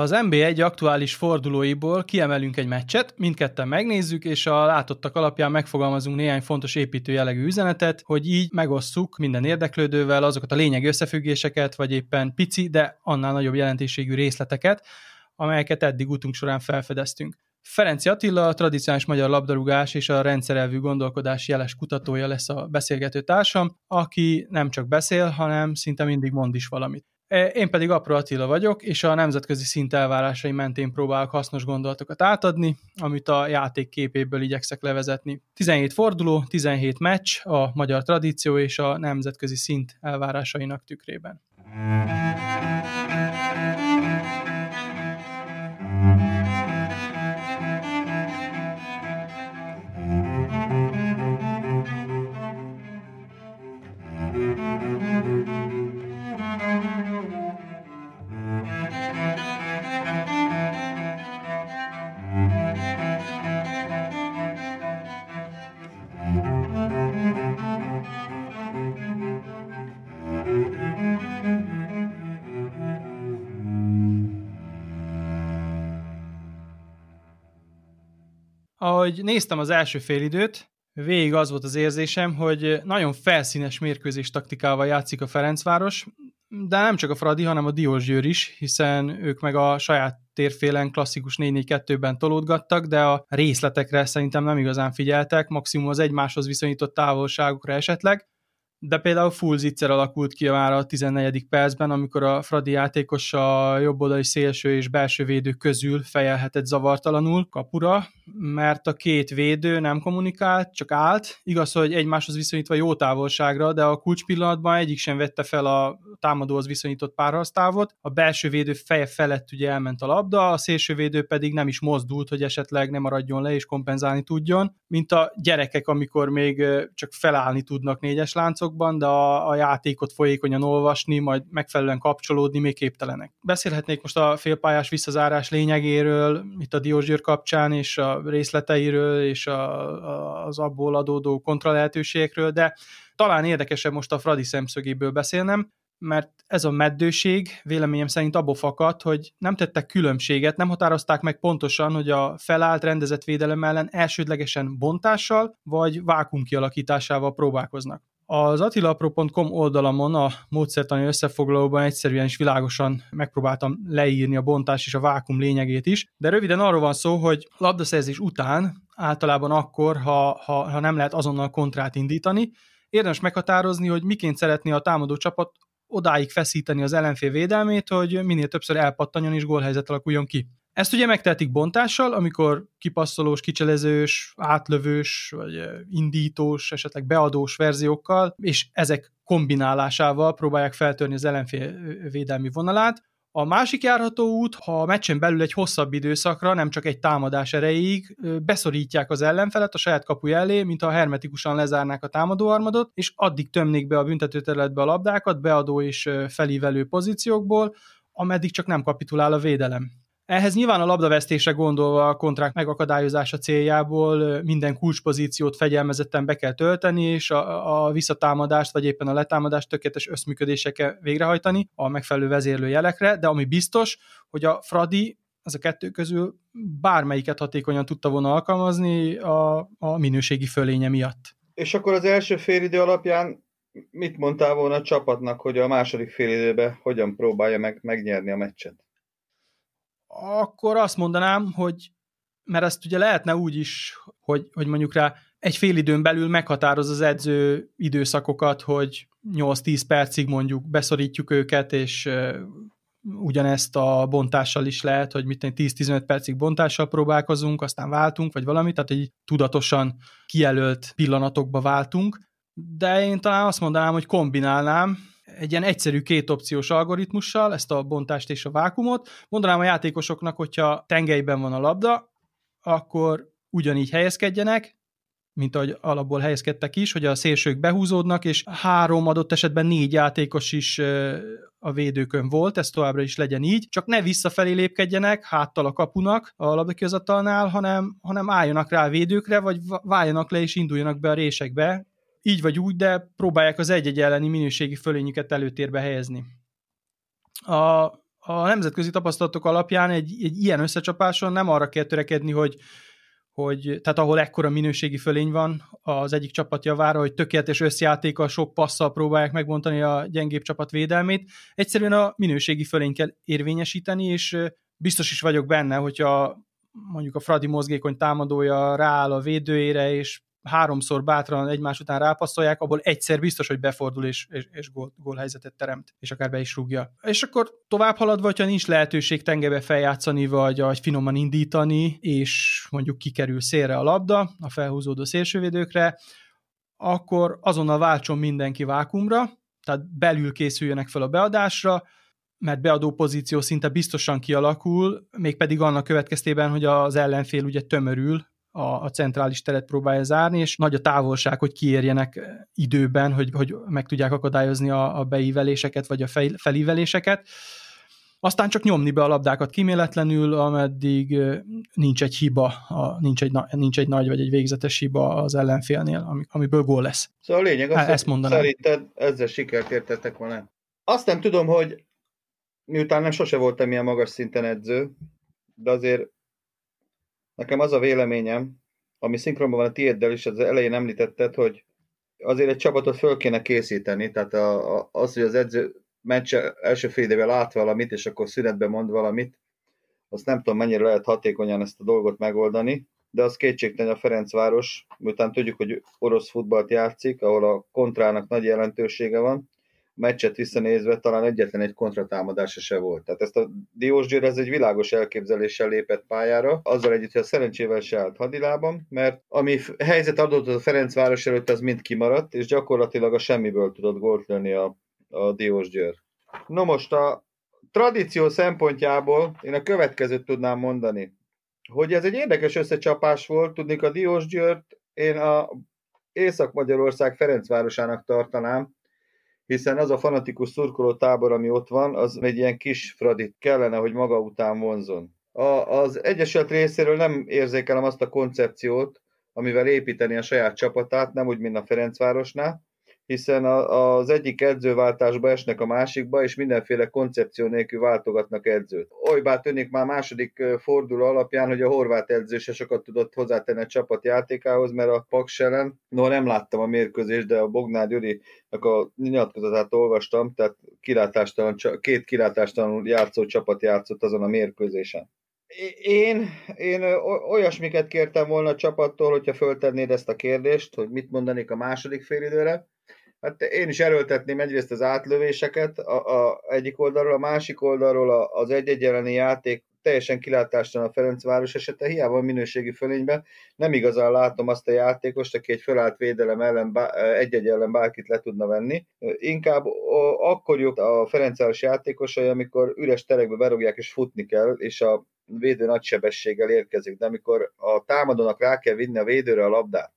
Az NBA egy aktuális fordulóiból kiemelünk egy meccset, mindketten megnézzük, és a látottak alapján megfogalmazunk néhány fontos építő jellegű üzenetet, hogy így megosszuk minden érdeklődővel azokat a lényeg összefüggéseket, vagy éppen pici, de annál nagyobb jelentőségű részleteket, amelyeket eddig utunk során felfedeztünk. Ferenci Attila, a tradicionális magyar labdarúgás és a rendszerelvű gondolkodás jeles kutatója lesz a beszélgető társam, aki nem csak beszél, hanem szinte mindig mond is valamit. Én pedig Apró Attila vagyok, és a nemzetközi szint elvárásai mentén próbálok hasznos gondolatokat átadni, amit a játék képéből igyekszek levezetni. 17 forduló, 17 meccs, a magyar tradíció és a nemzetközi szint elvárásainak tükrében. Ahogy néztem az első félidőt, végig az volt az érzésem, hogy nagyon felszínes mérkőzés taktikával játszik a Ferencváros, de nem csak a Fradi, hanem a Diósgyőr is, hiszen ők meg a saját térfélen klasszikus 4-4-2-ben tolódgattak, de a részletekre szerintem nem igazán figyeltek, maximum az egymáshoz viszonyított távolságokra esetleg, de például full alakult ki már a 14. percben, amikor a Fradi játékos a jobboldali szélső és belső védő közül fejelhetett zavartalanul kapura, mert a két védő nem kommunikált, csak állt. Igaz, hogy egymáshoz viszonyítva jó távolságra, de a kulcs pillanatban egyik sem vette fel a támadóhoz viszonyított párharctávot. A belső védő feje felett ugye elment a labda, a szélső védő pedig nem is mozdult, hogy esetleg nem maradjon le és kompenzálni tudjon, mint a gyerekek, amikor még csak felállni tudnak négyes láncokban, de a, a játékot folyékonyan olvasni, majd megfelelően kapcsolódni még képtelenek. Beszélhetnék most a félpályás visszazárás lényegéről, itt a Diósgyőr kapcsán, és a részleteiről és a, az abból adódó kontralehetőségekről, de talán érdekesebb most a Fradi szemszögéből beszélnem, mert ez a meddőség véleményem szerint abból fakad, hogy nem tettek különbséget, nem határozták meg pontosan, hogy a felállt rendezett védelem ellen elsődlegesen bontással vagy vákum kialakításával próbálkoznak. Az attilapro.com oldalamon a módszertani összefoglalóban egyszerűen és világosan megpróbáltam leírni a bontás és a vákum lényegét is, de röviden arról van szó, hogy labdaszerzés után, általában akkor, ha, ha, ha nem lehet azonnal kontrát indítani, érdemes meghatározni, hogy miként szeretné a támadó csapat odáig feszíteni az ellenfél védelmét, hogy minél többször elpattanjon és gólhelyzet alakuljon ki. Ezt ugye megtehetik bontással, amikor kipasszolós, kicselezős, átlövős, vagy indítós, esetleg beadós verziókkal, és ezek kombinálásával próbálják feltörni az ellenfél védelmi vonalát. A másik járható út, ha a meccsen belül egy hosszabb időszakra, nem csak egy támadás erejéig, beszorítják az ellenfelet a saját kapuja elé, mint ha hermetikusan lezárnák a támadóarmadot, és addig tömnék be a büntetőterületbe a labdákat, beadó és felívelő pozíciókból, ameddig csak nem kapitulál a védelem. Ehhez nyilván a labdavesztésre gondolva a kontrakt megakadályozása céljából minden kulcspozíciót fegyelmezetten be kell tölteni, és a, a visszatámadást, vagy éppen a letámadást tökéletes összműködésekkel végrehajtani a megfelelő vezérlő jelekre, de ami biztos, hogy a Fradi az a kettő közül bármelyiket hatékonyan tudta volna alkalmazni a, a minőségi fölénye miatt. És akkor az első félidő alapján mit mondtál volna a csapatnak, hogy a második félidőben hogyan próbálja meg megnyerni a meccset? Akkor azt mondanám, hogy mert ezt ugye lehetne úgy is, hogy, hogy mondjuk rá egy fél időn belül meghatároz az edző időszakokat, hogy 8-10 percig mondjuk beszorítjuk őket, és ugyanezt a bontással is lehet, hogy mit 10-15 percig bontással próbálkozunk, aztán váltunk, vagy valami, tehát egy tudatosan kijelölt pillanatokba váltunk, de én talán azt mondanám, hogy kombinálnám, egy ilyen egyszerű két opciós algoritmussal, ezt a bontást és a vákumot. Mondanám a játékosoknak, hogyha tengelyben van a labda, akkor ugyanígy helyezkedjenek, mint ahogy alapból helyezkedtek is, hogy a szélsők behúzódnak, és három adott esetben négy játékos is a védőkön volt, ez továbbra is legyen így, csak ne visszafelé lépkedjenek, háttal a kapunak a labdakihozatalnál, hanem, hanem álljanak rá a védőkre, vagy váljanak le és induljanak be a résekbe, így vagy úgy, de próbálják az egy-egy elleni minőségi fölényüket előtérbe helyezni. A, a nemzetközi tapasztalatok alapján egy, egy ilyen összecsapáson nem arra kell törekedni, hogy, hogy tehát ahol ekkora minőségi fölény van az egyik csapat javára, hogy tökéletes összjátékkal, sok passzal próbálják megbontani a gyengébb csapat védelmét. Egyszerűen a minőségi fölény kell érvényesíteni, és biztos is vagyok benne, hogyha mondjuk a Fradi mozgékony támadója rááll a védőjére, és háromszor bátran egymás után rápasszolják, abból egyszer biztos, hogy befordul és, és, és gól, gólhelyzetet teremt, és akár be is rúgja. És akkor tovább haladva, hogyha nincs lehetőség tengebe feljátszani, vagy, vagy finoman indítani, és mondjuk kikerül szélre a labda a felhúzódó szélsővédőkre, akkor azonnal váltson mindenki vákumra, tehát belül készüljenek fel a beadásra, mert beadó pozíció szinte biztosan kialakul, mégpedig annak következtében, hogy az ellenfél ugye tömörül, a, a centrális teret próbálja zárni, és nagy a távolság, hogy kiérjenek időben, hogy, hogy meg tudják akadályozni a, a beíveléseket, vagy a fel, felíveléseket. Aztán csak nyomni be a labdákat kiméletlenül, ameddig nincs egy hiba, a, nincs, egy, nincs egy nagy vagy egy végzetes hiba az ellenfélnél, amiből gól lesz. Szóval a lényeg az, ezt mondanám. szerinted ezzel sikert értettek volna. Azt nem tudom, hogy miután nem sose voltam ilyen magas szinten edző, de azért nekem az a véleményem, ami szinkronban van a tiéddel is, az elején említetted, hogy azért egy csapatot föl kéne készíteni, tehát a, a, az, hogy az edző meccs első fél lát valamit, és akkor szünetben mond valamit, azt nem tudom, mennyire lehet hatékonyan ezt a dolgot megoldani, de az kétségtelen a Ferencváros, miután tudjuk, hogy orosz futballt játszik, ahol a kontrának nagy jelentősége van, meccset visszanézve talán egyetlen egy kontratámadása se volt. Tehát ezt a Diós Győr ez egy világos elképzeléssel lépett pályára, azzal együtt, hogy a szerencsével se állt hadilában, mert ami helyzet adott a Ferencváros előtt, az mind kimaradt, és gyakorlatilag a semmiből tudott gólt lőni a, a Diós Győr. No most a tradíció szempontjából én a következőt tudnám mondani, hogy ez egy érdekes összecsapás volt, tudnék a Diós Győrt én a Észak-Magyarország Ferencvárosának tartanám, hiszen az a fanatikus szurkoló tábor, ami ott van, az egy ilyen kis fradit kellene, hogy maga után vonzon. A, az Egyesület részéről nem érzékelem azt a koncepciót, amivel építeni a saját csapatát, nem úgy, mint a Ferencvárosnál, hiszen a, az egyik edzőváltásba esnek a másikba, és mindenféle koncepció nélkül váltogatnak edzőt. Olybá tűnik már második forduló alapján, hogy a horvát edző se sokat tudott hozzátenni a csapat játékához, mert a Paks ellen, no nem láttam a mérkőzést, de a Bognár Gyuri a nyilatkozatát olvastam, tehát kilátástalan, két kilátástalanul játszó csapat játszott azon a mérkőzésen. Én, én olyasmiket kértem volna a csapattól, hogyha föltennéd ezt a kérdést, hogy mit mondanék a második félidőre, Hát én is erőltetném egyrészt az átlövéseket a, a egyik oldalról, a másik oldalról az egy-egy játék teljesen kilátástalan a Ferencváros esete, hiába a minőségi fölényben. Nem igazán látom azt a játékost, aki egy fölállt védelem ellen, egy-egy ellen bárkit le tudna venni. Inkább akkor jó a Ferencváros játékosai, amikor üres terekbe berogják és futni kell, és a védő nagy sebességgel érkezik. De amikor a támadónak rá kell vinni a védőre a labdát,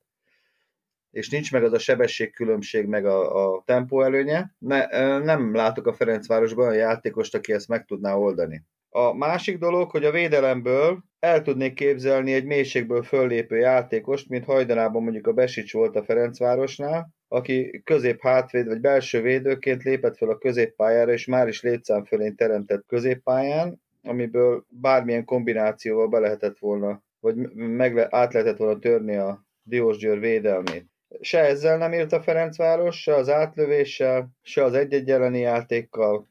és nincs meg az a sebességkülönbség, meg a, a tempó előnye, ne, nem látok a Ferencvárosban a játékost, aki ezt meg tudná oldani. A másik dolog, hogy a védelemből el tudnék képzelni egy mélységből föllépő játékost, mint hajdanában mondjuk a Besics volt a Ferencvárosnál, aki közép hátvéd vagy belső védőként lépett fel a középpályára, és már is létszám fölén teremtett középpályán, amiből bármilyen kombinációval be lehetett volna, vagy meg le, át lehetett volna törni a Diós Győr védelmét se ezzel nem írt a Ferencváros, se az átlövéssel, se az egy-egy elleni játékkal,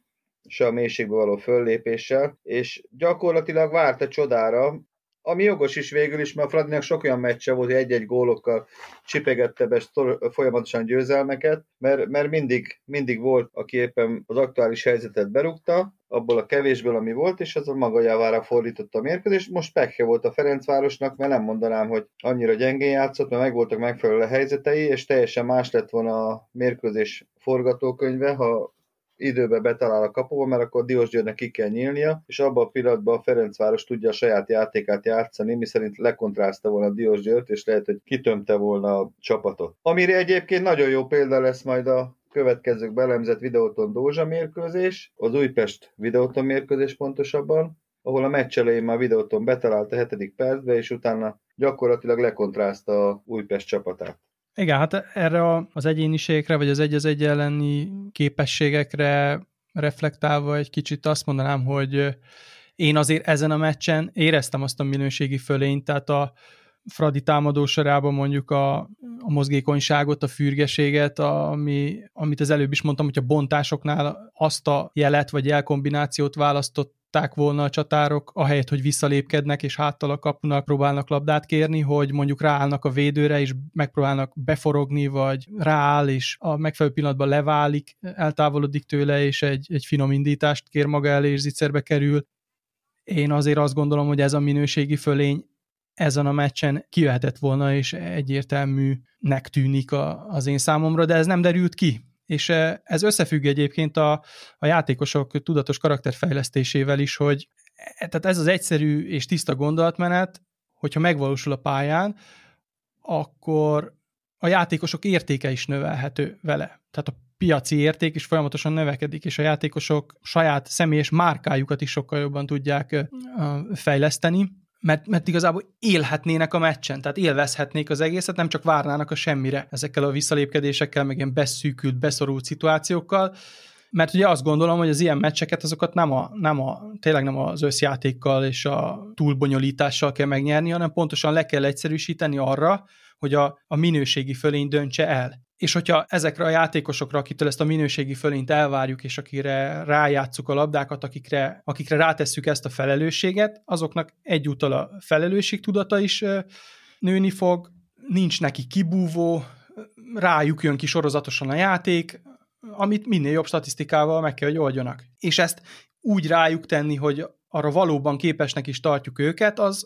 se a mélységbe való föllépéssel, és gyakorlatilag várt a csodára, ami jogos is végül is, mert a Fradinak sok olyan meccse volt, hogy egy-egy gólokkal csipegette be folyamatosan győzelmeket, mert, mert mindig, mindig volt, aki éppen az aktuális helyzetet berúgta, abból a kevésből, ami volt, és az a maga javára fordította a mérkőzést. Most pekje volt a Ferencvárosnak, mert nem mondanám, hogy annyira gyengén játszott, mert meg voltak megfelelő helyzetei, és teljesen más lett volna a mérkőzés forgatókönyve, ha időbe betalál a kapuba, mert akkor Diós Györgynek ki kell nyílnia, és abban a pillanatban a Ferencváros tudja a saját játékát játszani, mi szerint lekontrázta volna Diós Györgyt, és lehet, hogy kitömte volna a csapatot. Amire egyébként nagyon jó példa lesz majd a következők belemzett videóton Dózsa mérkőzés, az Újpest videóton mérkőzés pontosabban, ahol a meccs elején már videóton betalált a hetedik percbe, és utána gyakorlatilag lekontrázta a Újpest csapatát. Igen, hát erre az egyéniségekre, vagy az egy az egy elleni képességekre reflektálva egy kicsit azt mondanám, hogy én azért ezen a meccsen éreztem azt a minőségi fölényt, tehát a Fradi támadósorában mondjuk a, a mozgékonyságot, a fürgeséget, ami, amit az előbb is mondtam, hogy a bontásoknál azt a jelet vagy jelkombinációt választották volna a csatárok, ahelyett, hogy visszalépkednek és háttal a kapunak próbálnak labdát kérni, hogy mondjuk ráállnak a védőre és megpróbálnak beforogni, vagy rááll és a megfelelő pillanatban leválik, eltávolodik tőle, és egy, egy finom indítást kér maga elé, és zicserbe kerül. Én azért azt gondolom, hogy ez a minőségi fölény ezen a meccsen kijöhetett volna, és egyértelműnek tűnik a, az én számomra, de ez nem derült ki. És e, ez összefügg egyébként a, a játékosok tudatos karakterfejlesztésével is, hogy e, tehát ez az egyszerű és tiszta gondolatmenet, hogyha megvalósul a pályán, akkor a játékosok értéke is növelhető vele. Tehát a piaci érték is folyamatosan növekedik, és a játékosok saját személyes márkájukat is sokkal jobban tudják fejleszteni, mert, mert igazából élhetnének a meccsen, tehát élvezhetnék az egészet, nem csak várnának a semmire ezekkel a visszalépkedésekkel, meg ilyen beszűkült, beszorult szituációkkal, mert ugye azt gondolom, hogy az ilyen meccseket azokat nem a, nem a tényleg nem az összjátékkal és a túlbonyolítással kell megnyerni, hanem pontosan le kell egyszerűsíteni arra, hogy a, a minőségi fölény döntse el. És hogyha ezekre a játékosokra, akitől ezt a minőségi fölényt elvárjuk, és akire rájátszuk a labdákat, akikre, akikre rátesszük ezt a felelősséget, azoknak egyúttal a felelősségtudata is nőni fog, nincs neki kibúvó, rájuk jön ki sorozatosan a játék, amit minél jobb statisztikával meg kell, hogy oldjanak. És ezt úgy rájuk tenni, hogy arra valóban képesnek is tartjuk őket, az,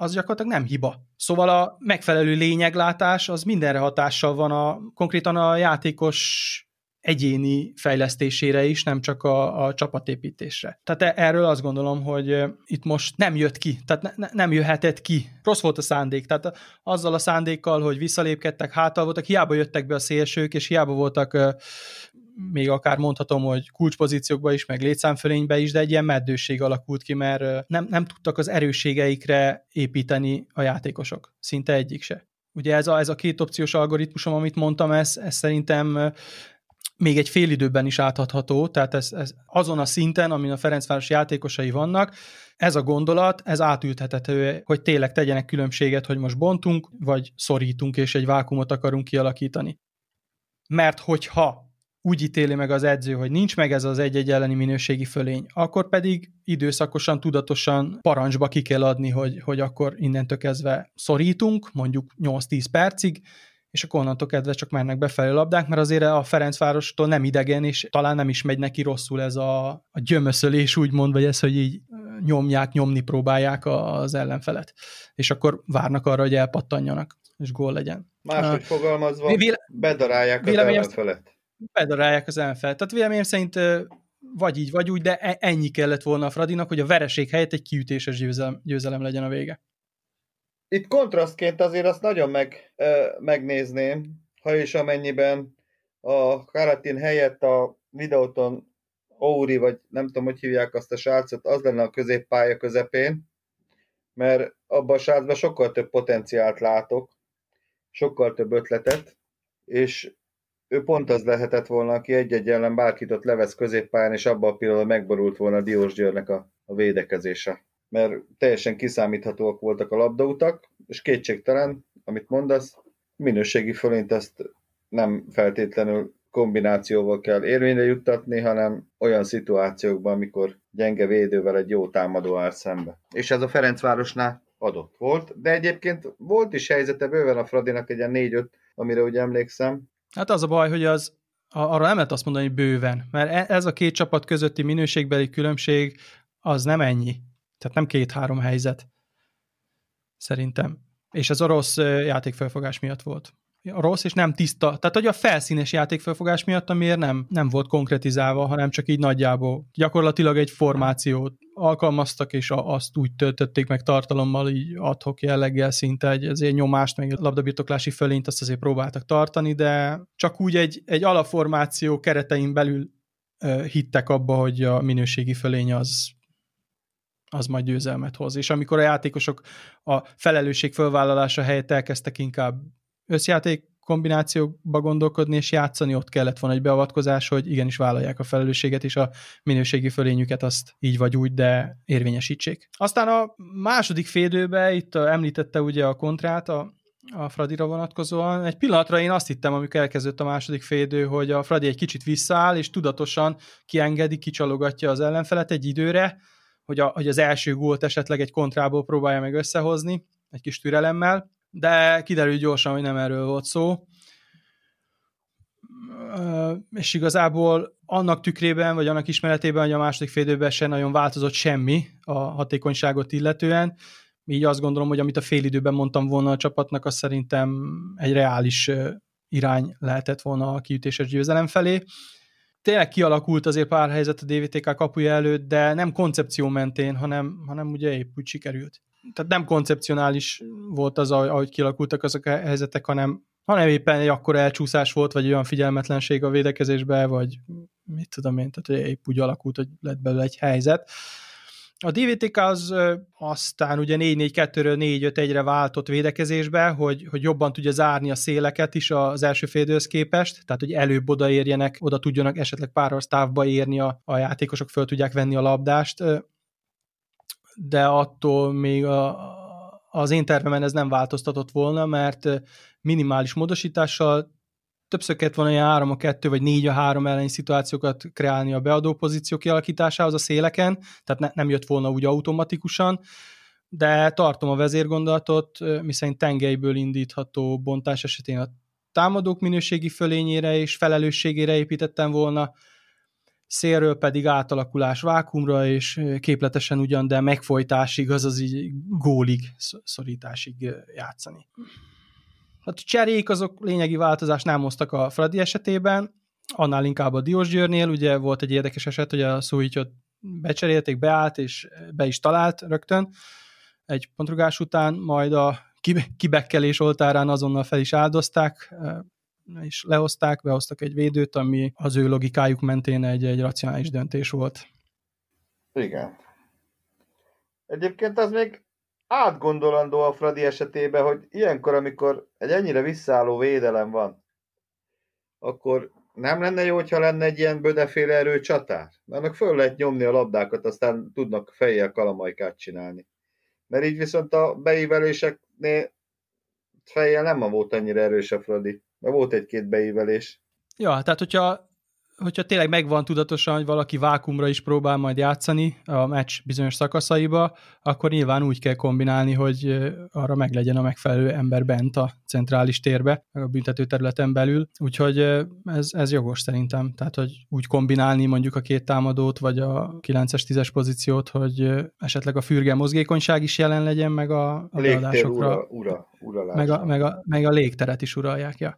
az gyakorlatilag nem hiba. Szóval a megfelelő lényeglátás az mindenre hatással van a konkrétan a játékos egyéni fejlesztésére is, nem csak a, a csapatépítésre. Tehát e, erről azt gondolom, hogy itt most nem jött ki, tehát ne, nem jöhetett ki. Rossz volt a szándék, tehát azzal a szándékkal, hogy visszalépkedtek, hátal voltak, hiába jöttek be a szélsők, és hiába voltak még akár mondhatom, hogy kulcspozíciókba is, meg létszámfölénybe is, de egy ilyen meddőség alakult ki, mert nem, nem tudtak az erősségeikre építeni a játékosok. Szinte egyik se. Ugye ez a, ez a két opciós algoritmusom, amit mondtam, ez, ez szerintem még egy fél időben is átadható, tehát ez, ez azon a szinten, amin a Ferencváros játékosai vannak, ez a gondolat, ez átülthethető, hogy tényleg tegyenek különbséget, hogy most bontunk, vagy szorítunk, és egy vákumot akarunk kialakítani. Mert hogyha úgy ítéli meg az edző, hogy nincs meg ez az egy-egy elleni minőségi fölény, akkor pedig időszakosan, tudatosan parancsba ki kell adni, hogy, hogy akkor innentől kezdve szorítunk, mondjuk 8-10 percig, és akkor onnantól kezdve csak mennek befelé labdák, mert azért a Ferencvárostól nem idegen, és talán nem is megy neki rosszul ez a, a gyömöszölés, úgymond, vagy ez, hogy így nyomják, nyomni próbálják az ellenfelet. És akkor várnak arra, hogy elpattanjanak, és gól legyen. Máshogy uh, fogalmazva, véle- bedarálják az ellenfelet bedarálják az NFL. Tehát véleményem szerint vagy így, vagy úgy, de e- ennyi kellett volna a Fradinak, hogy a vereség helyett egy kiütéses győzelem, győzelem legyen a vége. Itt kontrasztként azért azt nagyon meg, megnézném, ha és amennyiben a Karatin helyett a videóton Ouri, vagy nem tudom, hogy hívják azt a srácot, az lenne a középpálya közepén, mert abban a srácban sokkal több potenciált látok, sokkal több ötletet, és ő pont az lehetett volna, aki egy-egy ellen bárkit ott levesz középpályán, és abban a pillanatban megborult volna Diós Györnek a, a védekezése. Mert teljesen kiszámíthatóak voltak a labdautak, és kétségtelen, amit mondasz, minőségi fölényt ezt nem feltétlenül kombinációval kell érvényre juttatni, hanem olyan szituációkban, amikor gyenge védővel egy jó támadó áll szembe. És ez a Ferencvárosnál adott volt, de egyébként volt is helyzete bőven a Fradinak egy ilyen 4-5, amire úgy emlékszem, Hát az a baj, hogy az arra nem lehet azt mondani, hogy bőven, mert e, ez a két csapat közötti minőségbeli különbség az nem ennyi. Tehát nem két-három helyzet. Szerintem. És ez a rossz játékfelfogás miatt volt rossz és nem tiszta. Tehát, hogy a felszínes játékfelfogás miatt, amiért nem, nem volt konkretizálva, hanem csak így nagyjából. Gyakorlatilag egy formációt alkalmaztak, és azt úgy töltötték meg tartalommal, így adhok jelleggel szinte egy azért nyomást, meg egy labdabirtoklási fölényt azt azért próbáltak tartani, de csak úgy egy, egy alapformáció keretein belül hittek abba, hogy a minőségi fölény az az majd győzelmet hoz. És amikor a játékosok a felelősség fölvállalása helyett elkezdtek inkább összjáték kombinációkba gondolkodni és játszani, ott kellett volna egy beavatkozás, hogy igenis vállalják a felelősséget, és a minőségi fölényüket azt így vagy úgy, de érvényesítsék. Aztán a második félidőben itt említette ugye a kontrát, a, a Fradira vonatkozóan. Egy pillanatra én azt hittem, amikor elkezdődött a második félidő, hogy a Fradi egy kicsit visszaáll, és tudatosan kiengedi, kicsalogatja az ellenfelet egy időre, hogy, a, hogy az első gólt esetleg egy kontrából próbálja meg összehozni, egy kis türelemmel, de kiderült gyorsan, hogy nem erről volt szó. És igazából annak tükrében, vagy annak ismeretében, hogy a második félidőben se nagyon változott semmi a hatékonyságot illetően, így azt gondolom, hogy amit a félidőben mondtam volna a csapatnak, az szerintem egy reális irány lehetett volna a kiütéses győzelem felé. Tényleg kialakult azért pár helyzet a DVTK kapuja előtt, de nem koncepció mentén, hanem, hanem ugye épp úgy sikerült. Tehát nem koncepcionális volt az, ahogy kialakultak azok a helyzetek, hanem, hanem éppen egy akkora elcsúszás volt, vagy olyan figyelmetlenség a védekezésbe, vagy mit tudom én, tehát épp úgy alakult, hogy lett belőle egy helyzet. A DVTK az aztán ugye 4-4-2-ről 4-5-1-re váltott védekezésbe, hogy, hogy jobban tudja zárni a széleket is az első félidőhöz képest, tehát hogy előbb odaérjenek, oda tudjanak esetleg páros távba érni a, a játékosok, föl tudják venni a labdást, de attól még a, az én tervemen ez nem változtatott volna, mert minimális módosítással többször kellett volna ilyen 3 a 2 vagy 4 a 3 elleni szituációkat kreálni a beadó pozíció kialakításához a széleken, tehát ne, nem jött volna úgy automatikusan, de tartom a vezérgondolatot, miszerint tengelyből indítható bontás esetén a támadók minőségi fölényére és felelősségére építettem volna, szélről pedig átalakulás vákumra, és képletesen ugyan, de megfojtásig, azaz így gólig, szorításig játszani. Hát a cserék azok lényegi változást nem hoztak a Fradi esetében, annál inkább a Diós Győrnél, ugye volt egy érdekes eset, hogy a Szújtyot becserélték, beállt, és be is talált rögtön egy pontrugás után, majd a kibekkelés oltárán azonnal fel is áldozták, és lehozták, behoztak egy védőt, ami az ő logikájuk mentén egy, egy racionális döntés volt. Igen. Egyébként az még átgondolandó a Fradi esetében, hogy ilyenkor, amikor egy ennyire visszaálló védelem van, akkor nem lenne jó, hogyha lenne egy ilyen bödeféle erő csatár? Annak föl lehet nyomni a labdákat, aztán tudnak fejjel kalamajkát csinálni. Mert így viszont a beíveléseknél fejjel nem volt annyira erős a Fradi. Mert volt egy-két beívelés. Ja, tehát hogyha hogyha tényleg megvan tudatosan, hogy valaki vákumra is próbál majd játszani a meccs bizonyos szakaszaiba, akkor nyilván úgy kell kombinálni, hogy arra meglegyen a megfelelő ember bent a centrális térbe, a büntető területen belül. Úgyhogy ez, ez jogos szerintem. Tehát, hogy úgy kombinálni mondjuk a két támadót, vagy a 9-es, 10-es pozíciót, hogy esetleg a fürge mozgékonyság is jelen legyen, meg a, a ura, ura, ura meg, a, meg, a, meg a légteret is uralják, ja.